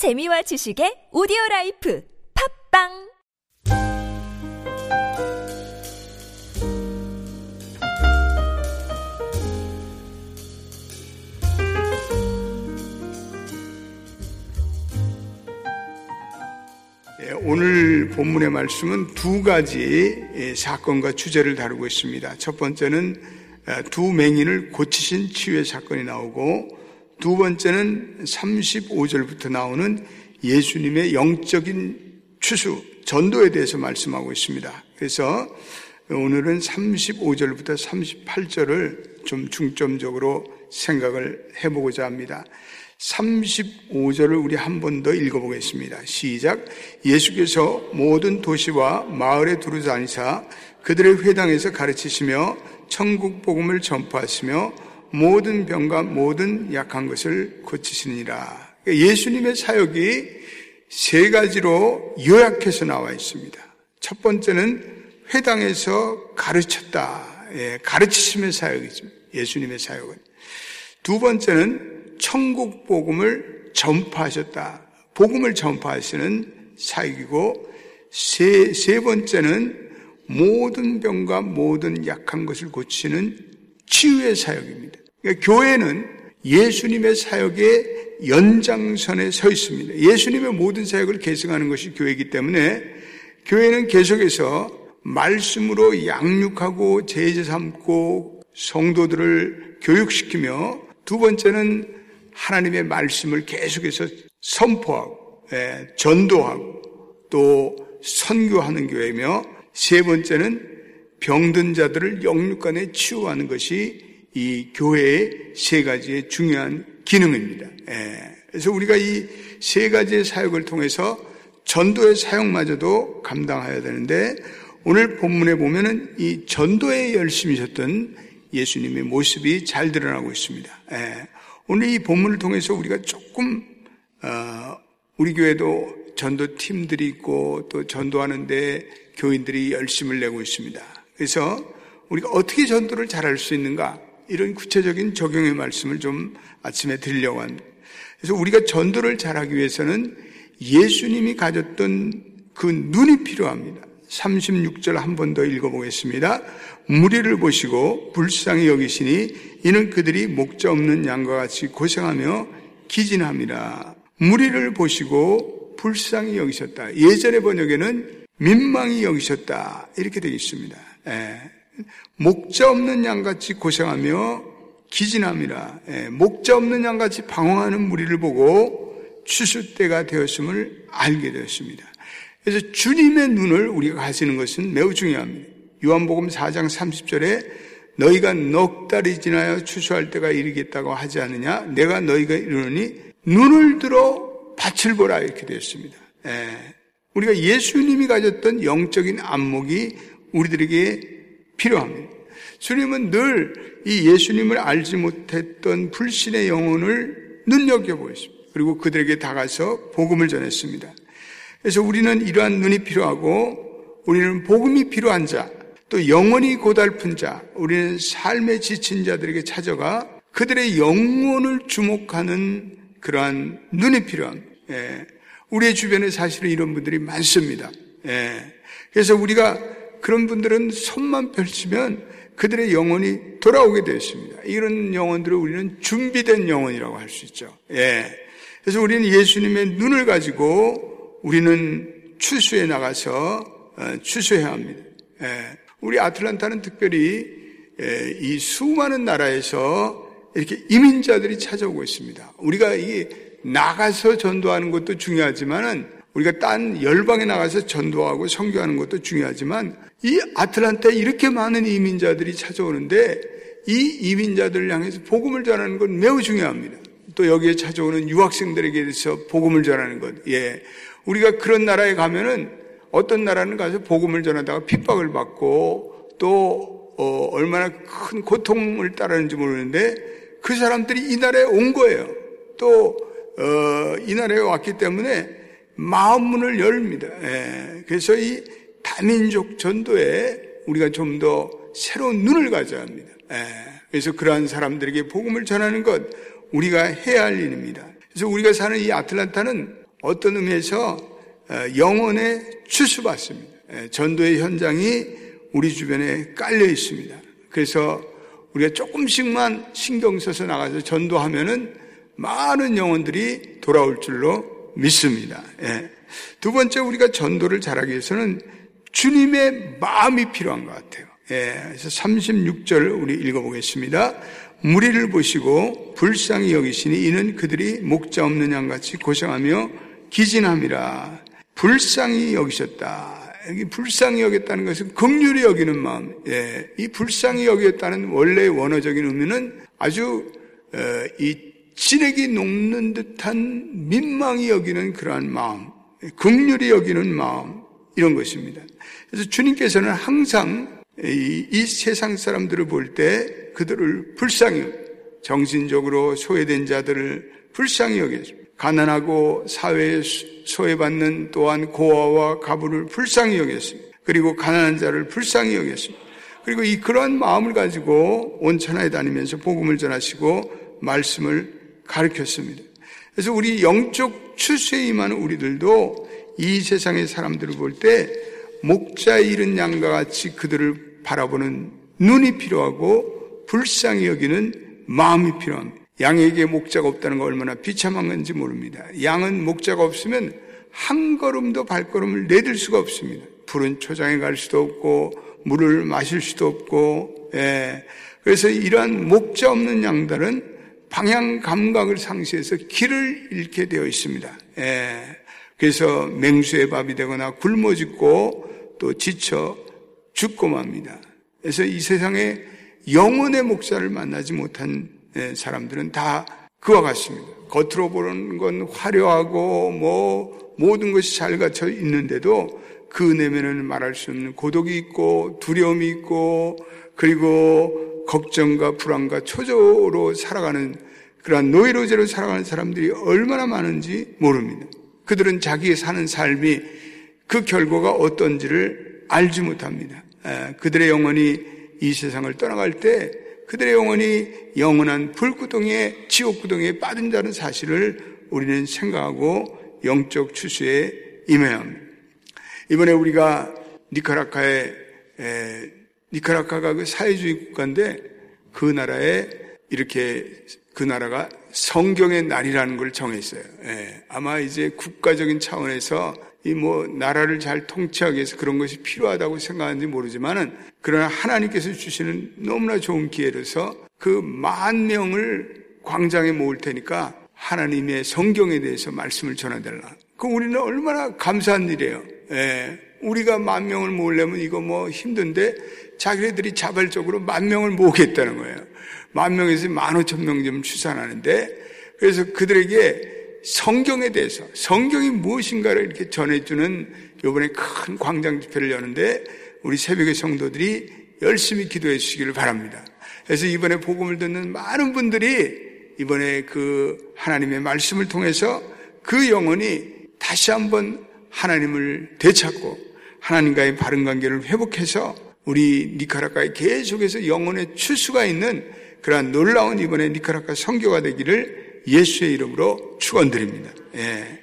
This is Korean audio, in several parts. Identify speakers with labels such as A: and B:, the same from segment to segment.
A: 재미와 지식의 오디오 라이프 팟빵
B: 예, 오늘 본문의 말씀은 두 가지 예, 사건과 주제를 다루고 있습니다. 첫 번째는 어, 두 맹인을 고치신 치유의 사건이 나오고 두 번째는 35절부터 나오는 예수님의 영적인 추수, 전도에 대해서 말씀하고 있습니다. 그래서 오늘은 35절부터 38절을 좀 중점적으로 생각을 해보고자 합니다. 35절을 우리 한 번 더 읽어보겠습니다. 시작. 예수께서 모든 도시와 마을에 두루 다니사 그들의 회당에서 가르치시며 천국 복음을 전파하시며 모든 병과 모든 약한 것을 고치시니라. 예수님의 사역이 세 가지로 요약해서 나와 있습니다. 첫 번째는 회당에서 가르쳤다. 예, 가르치심의 사역이죠. 예수님의 사역은. 두 번째는 천국 복음을 전파하셨다. 복음을 전파하시는 사역이고 세, 세 번째는 모든 병과 모든 약한 것을 고치는 치유의 사역입니다. 그러니까 교회는 예수님의 사역의 연장선에 서 있습니다. 예수님의 모든 사역을 계승하는 것이 교회이기 때문에 교회는 계속해서 말씀으로 양육하고 제재 삼고 성도들을 교육시키며 두 번째는 하나님의 말씀을 계속해서 선포하고 예, 전도하고 또 선교하는 교회며 세 번째는 병든 자들을 영육간에 치유하는 것이 이 교회의 세 가지의 중요한 기능입니다. 예, 그래서 우리가 이 세 가지의 사역을 통해서 전도의 사역마저도 감당해야 되는데 오늘 본문에 보면은 이 전도에 열심히셨던 예수님의 모습이 잘 드러나고 있습니다. 예, 오늘 이 본문을 통해서 우리가 조금 어, 우리 교회도 전도 팀들이 있고 또 전도하는데 교인들이 열심을 내고 있습니다. 그래서 우리가 어떻게 전도를 잘할 수 있는가 이런 구체적인 적용의 말씀을 좀 아침에 드리려고 합니다. 그래서 우리가 전도를 잘하기 위해서는 예수님이 가졌던 그 눈이 필요합니다. 36절 한 번 더 읽어보겠습니다. 무리를 보시고 불쌍히 여기시니 이는 그들이 목자 없는 양과 같이 고생하며 기진함이라. 무리를 보시고 불쌍히 여기셨다. 예전의 번역에는 민망히 여기셨다. 이렇게 되어 있습니다. 예. 목자 없는 양같이 고생하며 기진함이라. 예. 목자 없는 양같이 방황하는 무리를 보고 추수 때가 되었음을 알게 되었습니다. 그래서 주님의 눈을 우리가 가지는 것은 매우 중요합니다. 요한복음 4장 30절에 너희가 넉 달이 지나여 추수할 때가 이르겠다고 하지 않느냐? 내가 너희가 이르노니 눈을 들어 밭을 보라 이렇게 되었습니다. 예. 우리가 예수님이 가졌던 영적인 안목이 우리들에게 필요합니다. 주님은 늘 이 예수님을 알지 못했던 불신의 영혼을 눈여겨 보였습니다. 그리고 그들에게 다가서 복음을 전했습니다. 그래서 우리는 이러한 눈이 필요하고 우리는 복음이 필요한 자, 또 영원히 고달픈 자, 우리는 삶에 지친 자들에게 찾아가 그들의 영혼을 주목하는 그러한 눈이 필요합니다. 예. 우리의 주변에 사실은 이런 분들이 많습니다. 예. 그래서 우리가 그런 분들은 손만 펼치면 그들의 영혼이 돌아오게 되었습니다. 이런 영혼들을 우리는 준비된 영혼이라고 할 수 있죠. 예. 그래서 우리는 예수님의 눈을 가지고 우리는 추수에 나가서 어, 추수해야 합니다. 예. 우리 아틀란타는 특별히 이 수많은 나라에서 이렇게 이민자들이 찾아오고 있습니다. 우리가 이 나가서 전도하는 것도 중요하지만은 우리가 딴 열방에 나가서 전도하고 선교하는 것도 중요하지만 이 아틀란타에 이렇게 많은 이민자들이 찾아오는데 이 이민자들을 향해서 복음을 전하는 건 매우 중요합니다. 또 여기에 찾아오는 유학생들에게 대해서 복음을 전하는 것. 예. 우리가 그런 나라에 가면은 어떤 나라는 가서 복음을 전하다가 핍박을 받고 또 어, 얼마나 큰 고통을 따르는지 모르는데 그 사람들이 이 나라에 온 거예요. 또이 어, 나라에 왔기 때문에 마음 문을 열립니다. 예. 그래서 이 다민족 전도에 우리가 좀 더 새로운 눈을 가져야 합니다. 예. 그래서 그러한 사람들에게 복음을 전하는 것 우리가 해야 할 일입니다. 그래서 우리가 사는 이 아틀란타는 어떤 의미에서 어, 영혼의 추수받습니다. 예, 전도의 현장이 우리 주변에 깔려 있습니다. 그래서 우리가 조금씩만 신경 써서 나가서 전도하면은 많은 영혼들이 돌아올 줄로 믿습니다. 예. 두 번째 우리가 전도를 잘하기 위해서는 주님의 마음이 필요한 것 같아요. 예. 그래서 36절 우리 읽어보겠습니다. 무리를 보시고 불쌍히 여기시니 이는 그들이 목자 없는 양같이 고생하며 기진함이라. 불쌍히 여기셨다. 여기 불쌍히 여겼다는 것은 극률이 여기는 마음. 예, 이 불쌍히 여겼다는 원래 원어적인 의미는 아주 어, 이 찌레기 녹는 듯한 민망히 여기는 그러한 마음, 극률이 여기는 마음 이런 것입니다. 그래서 주님께서는 항상 이, 이 세상 사람들을 볼 때 그들을 불쌍히 정신적으로 소외된 자들을 불쌍히 여기죠. 가난하고 사회에 소외받는 또한 고아와 가부를 불쌍히 여겼습니다. 그리고 가난한 자를 불쌍히 여겼습니다. 그리고 이 그러한 마음을 가지고 온천하에 다니면서 복음을 전하시고 말씀을 가르쳤습니다. 그래서 우리 영적 추수에 임하는 우리들도 이 세상의 사람들을 볼 때 목자에 이른 양과 같이 그들을 바라보는 눈이 필요하고 불쌍히 여기는 마음이 필요합니다. 양에게 목자가 없다는 거 얼마나 비참한 건지 모릅니다. 양은 목자가 없으면 한 걸음도 발걸음을 내딜 수가 없습니다. 푸른 초장에 갈 수도 없고 물을 마실 수도 없고 예. 그래서 이러한 목자 없는 양들은 방향 감각을 상실해서 길을 잃게 되어 있습니다. 예. 그래서 맹수의 밥이 되거나 굶어 죽고 또 지쳐 죽고 맙니다. 그래서 이 세상에 영혼의 목자를 만나지 못한 예, 사람들은 다 그와 같습니다. 겉으로 보는 건 화려하고 뭐 모든 것이 잘 갖춰 있는데도 그 내면에는 말할 수 없는 고독이 있고 두려움이 있고 그리고 걱정과 불안과 초조로 살아가는 그러한 노이로제로 살아가는 사람들이 얼마나 많은지 모릅니다. 그들은 자기의 사는 삶이 그 결과가 어떤지를 알지 못합니다. 예, 그들의 영혼이 이 세상을 떠나갈 때 그들의 영혼이 영원한 불구덩이에 지옥구덩이에 빠진 다는 사실을 우리는 생각하고 영적 추수에 임해야 합니다. 이번에 우리가 니카라카에 에, 니카라카가 그 사회주의 국가인데 그 나라에 이렇게 그 나라가 성경의 날이라는 걸 정했어요. 예, 아마 이제 국가적인 차원에서 이 뭐 나라를 잘 통치하기 위해서 그런 것이 필요하다고 생각하는지 모르지만은 그러나 하나님께서 주시는 너무나 좋은 기회로서 그 만 명을 광장에 모을 테니까 하나님의 성경에 대해서 말씀을 전해달라. 그 우리는 얼마나 감사한 일이에요. 예, 우리가 만 명을 모으려면 이거 뭐 힘든데 자기네들이 자발적으로 만 명을 모으겠다는 거예요. 만 명에서 만 오천 명 좀 추산하는데 그래서 그들에게 성경에 대해서 성경이 무엇인가를 이렇게 전해주는 이번에 큰 광장 집회를 여는데 우리 새벽의 성도들이 열심히 기도해 주시기를 바랍니다. 그래서 이번에 복음을 듣는 많은 분들이 이번에 그 하나님의 말씀을 통해서 그 영혼이 다시 한번 하나님을 되찾고 하나님과의 바른 관계를 회복해서 우리 니카라과에 계속해서 영혼의 추수가 있는 그러한 놀라운 이번에 니카라과 성교가 되기를 예수의 이름으로 축원드립니다. 예.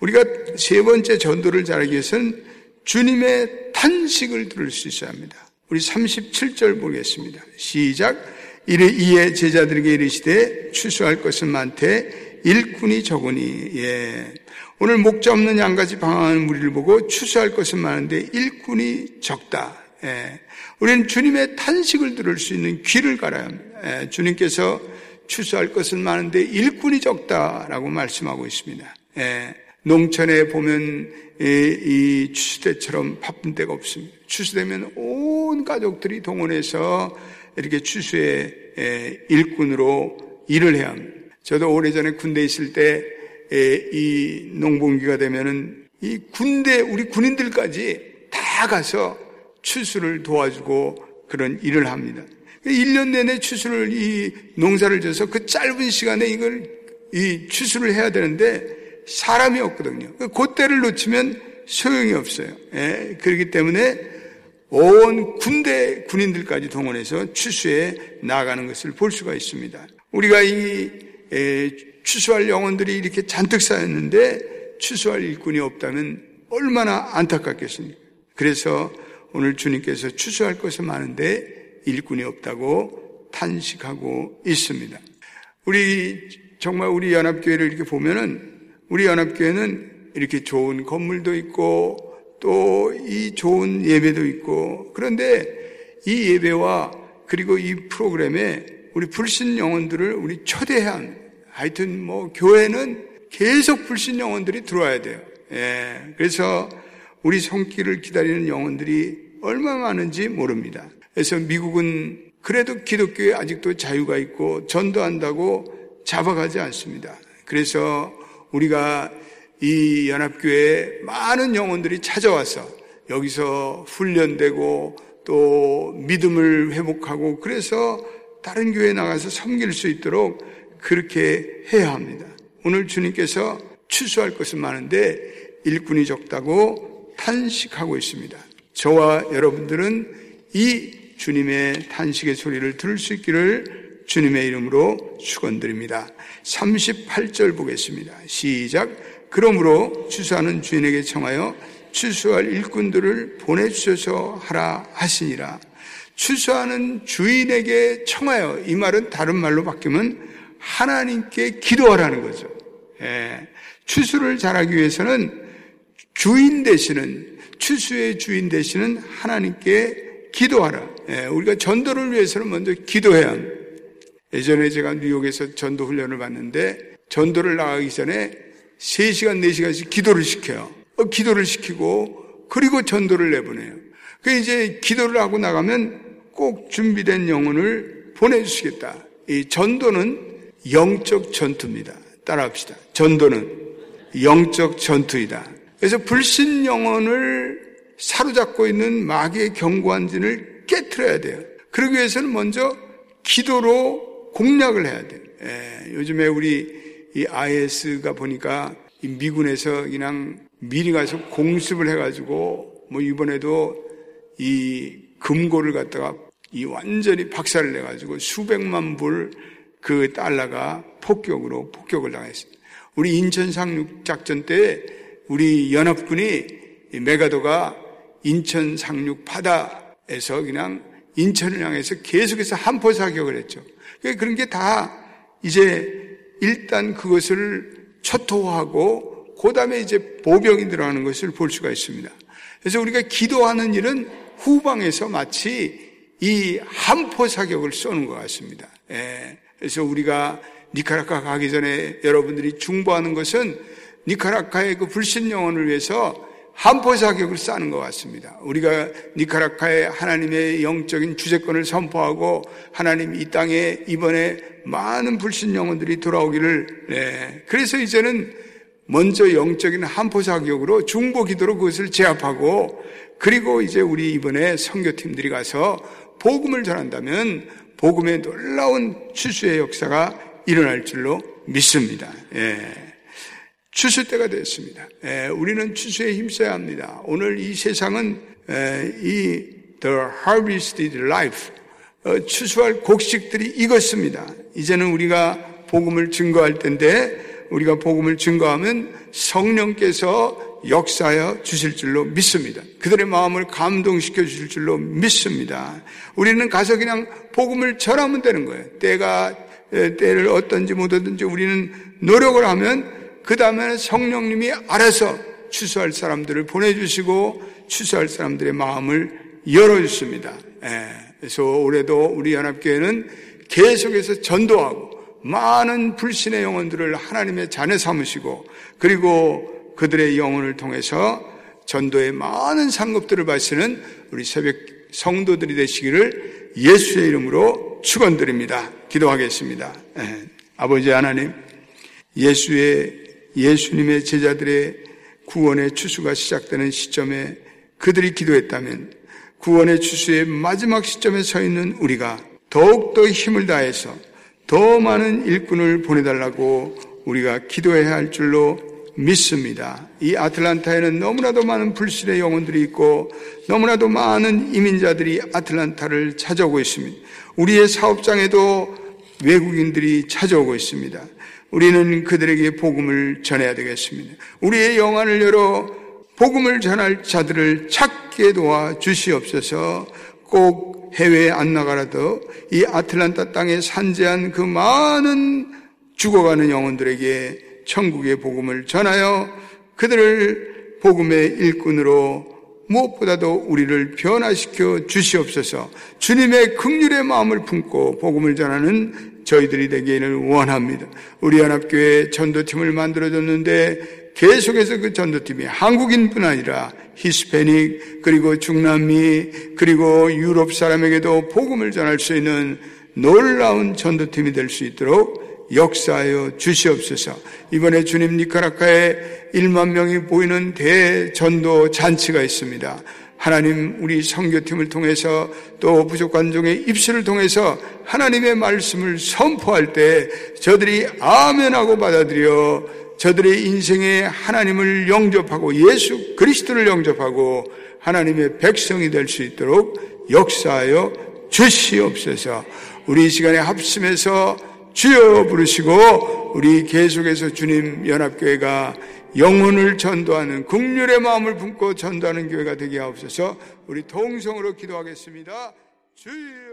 B: 우리가 세 번째 전도를 잘하기 위해서는 주님의 탄식을 들을 수 있어야 합니다. 우리 37절 보겠습니다. 시작. 이래 이에 제자들에게 이르시되 추수할 것은 많되 일꾼이 적으니 예. 오늘 목자 없는 양같이 방황하는 무리를 보고 추수할 것은 많은데 일꾼이 적다. 예. 우리는 주님의 탄식을 들을 수 있는 귀를 갈아야 합니다. 예. 주님께서 추수할 것은 많은데 일꾼이 적다라고 말씀하고 있습니다. 예. 농촌에 보면 이, 추수 때처럼 바쁜 때가 없습니다. 추수 되면 온 가족들이 동원해서 이렇게 추수의 일꾼으로 일을 해야 합니다. 저도 오래전에 군대 있을 때 이 농번기가 되면은 이 군대 우리 군인들까지 다 가서 추수를 도와주고 그런 일을 합니다. 1년 내내 추수를 이 농사를 져서 그 짧은 시간에 이걸 이 추수를 해야 되는데 사람이 없거든요. 그때를 놓치면 소용이 없어요. 예, 그렇기 때문에 온 군대 군인들까지 동원해서 추수에 나가는 것을 볼 수가 있습니다. 우리가 이 에, 추수할 영혼들이 이렇게 잔뜩 쌓였는데 추수할 일꾼이 없다면 얼마나 안타깝겠습니까? 그래서 오늘 주님께서 추수할 것은 많은데 일꾼이 없다고 탄식하고 있습니다. 우리 정말 우리 연합교회를 이렇게 보면은 우리 연합교회는 이렇게 좋은 건물도 있고 또 이 좋은 예배도 있고 그런데 이 예배와 그리고 이 프로그램에 우리 불신 영혼들을 우리 초대해야. 하여튼 뭐 교회는 계속 불신 영혼들이 들어와야 돼요. 예. 그래서 우리 손길을 기다리는 영혼들이 얼마나 많은지 모릅니다. 그래서 미국은 그래도 기독교에 아직도 자유가 있고 전도한다고 잡아가지 않습니다. 그래서 우리가 이 연합교회에 많은 영혼들이 찾아와서 여기서 훈련되고 또 믿음을 회복하고 그래서 다른 교회에 나가서 섬길 수 있도록 그렇게 해야 합니다. 오늘 주님께서 추수할 것은 많은데 일꾼이 적다고 탄식하고 있습니다. 저와 여러분들은 이 주님의 탄식의 소리를 들을 수 있기를 주님의 이름으로 축원드립니다. 38절 보겠습니다. 시작. 그러므로 추수하는 주인에게 청하여 추수할 일꾼들을 보내주셔서 하라 하시니라. 추수하는 주인에게 청하여 이 말은 다른 말로 바뀌면 하나님께 기도하라는 거죠. 예. 추수를 잘하기 위해서는 주인 되시는 추수의 주인 되시는 하나님께 기도하라. 예. 우리가 전도를 위해서는 먼저 기도해야 합니다. 예전에 제가 뉴욕에서 전도 훈련을 받는데 전도를 나가기 전에 3시간, 4시간씩 기도를 시켜요. 어, 기도를 시키고 그리고 전도를 내보내요. 그 이제 기도를 하고 나가면 꼭 준비된 영혼을 보내주시겠다. 이 전도는 영적 전투입니다. 따라합시다. 전도는 영적 전투이다. 그래서 불신 영혼을 사로잡고 있는 마귀의 경고한 진을 깨트려야 돼요. 그러기 위해서는 먼저 기도로 공략을 해야 돼요. 예, 요즘에 우리 이 IS가 보니까 미군에서 그냥 미리 가서 공습을 해가지고 뭐 이번에도 이 금고를 갖다가 이 완전히 박살을 내가지고 수백만 불 그 달러가 폭격으로 폭격을 당했습니다. 우리 인천 상륙 작전 때 우리 연합군이 메가도가 인천 상륙 바다에서 그냥 인천을 향해서 계속해서 한포 사격을 했죠. 그런 게 다 이제 일단 그것을 초토화하고 그 다음에 이제 보병이 들어가는 것을 볼 수가 있습니다. 그래서 우리가 기도하는 일은 후방에서 마치 이 한포 사격을 쏘는 것 같습니다. 예. 그래서 우리가 니카라카 가기 전에 여러분들이 중보하는 것은 니카라카의 그 불신 영혼을 위해서 한포 사격을 쌓는 것 같습니다. 우리가 니카라카의 하나님의 영적인 주재권을 선포하고 하나님 이 땅에 이번에 많은 불신 영혼들이 돌아오기를 네. 그래서 이제는 먼저 영적인 한포 사격으로 중보 기도로 그것을 제압하고 그리고 이제 우리 이번에 선교팀들이 가서 복음을 전한다면 복음의 놀라운 추수의 역사가 일어날 줄로 믿습니다. 예. 추수 때가 됐습니다. 예, 우리는 추수에 힘써야 합니다. 오늘 이 세상은 예, 이 The Harvested Life 어, 추수할 곡식들이 익었습니다. 이제는 우리가 복음을 증거할 텐데 우리가 복음을 증거하면 성령께서 역사하여 주실 줄로 믿습니다. 그들의 마음을 감동시켜 주실 줄로 믿습니다. 우리는 가서 그냥 복음을 전하면 되는 거예요. 때가 때를 어떤지 못하든지 우리는 노력을 하면 그 다음에는 성령님이 알아서 추수할 사람들을 보내주시고 추수할 사람들의 마음을 열어주십니다. 예. 그래서 올해도 우리 연합교회는 계속해서 전도하고 많은 불신의 영혼들을 하나님의 자녀 삼으시고 그리고 그들의 영혼을 통해서 전도의 많은 상급들을 바치는 우리 새벽 성도들이 되시기를 예수의 이름으로 축원드립니다. 기도하겠습니다. 예. 아버지 하나님, 예수의 예수님의 제자들의 구원의 추수가 시작되는 시점에 그들이 기도했다면 구원의 추수의 마지막 시점에 서 있는 우리가 더욱더 힘을 다해서 더 많은 일꾼을 보내달라고 우리가 기도해야 할 줄로 믿습니다. 이 아틀란타에는 너무나도 많은 불신의 영혼들이 있고 너무나도 많은 이민자들이 아틀란타를 찾아오고 있습니다. 우리의 사업장에도 외국인들이 찾아오고 있습니다. 우리는 그들에게 복음을 전해야 되겠습니다. 우리의 영안을 열어 복음을 전할 자들을 찾게 도와 주시옵소서 꼭 해외에 안 나가라도 이 아틀란타 땅에 산재한 그 많은 죽어가는 영혼들에게 천국의 복음을 전하여 그들을 복음의 일꾼으로 무엇보다도 우리를 변화시켜 주시옵소서 주님의 극률의 마음을 품고 복음을 전하는 저희들이 되기를 원합니다. 우리 연합교회 전도팀을 만들어줬는데 계속해서 그 전도팀이 한국인뿐 아니라 히스패닉 그리고 중남미 그리고 유럽 사람에게도 복음을 전할 수 있는 놀라운 전도팀이 될 수 있도록 역사하여 주시옵소서. 이번에 주님 니카라카에 1만 명이 보이는 대전도 잔치가 있습니다. 하나님 우리 성교팀을 통해서 또 부족관종의 입술을 통해서 하나님의 말씀을 선포할 때 저들이 아멘하고 받아들여 저들의 인생에 하나님을 영접하고 예수 그리스도를 영접하고 하나님의 백성이 될 수 있도록 역사하여 주시옵소서. 우리 시간에 합심해서 주여 부르시고 우리 계속해서 주님 연합교회가 영혼을 전도하는 국률의 마음을 품고 전도하는 교회가 되게 하옵소서. 우리 동성으로 기도하겠습니다. 주여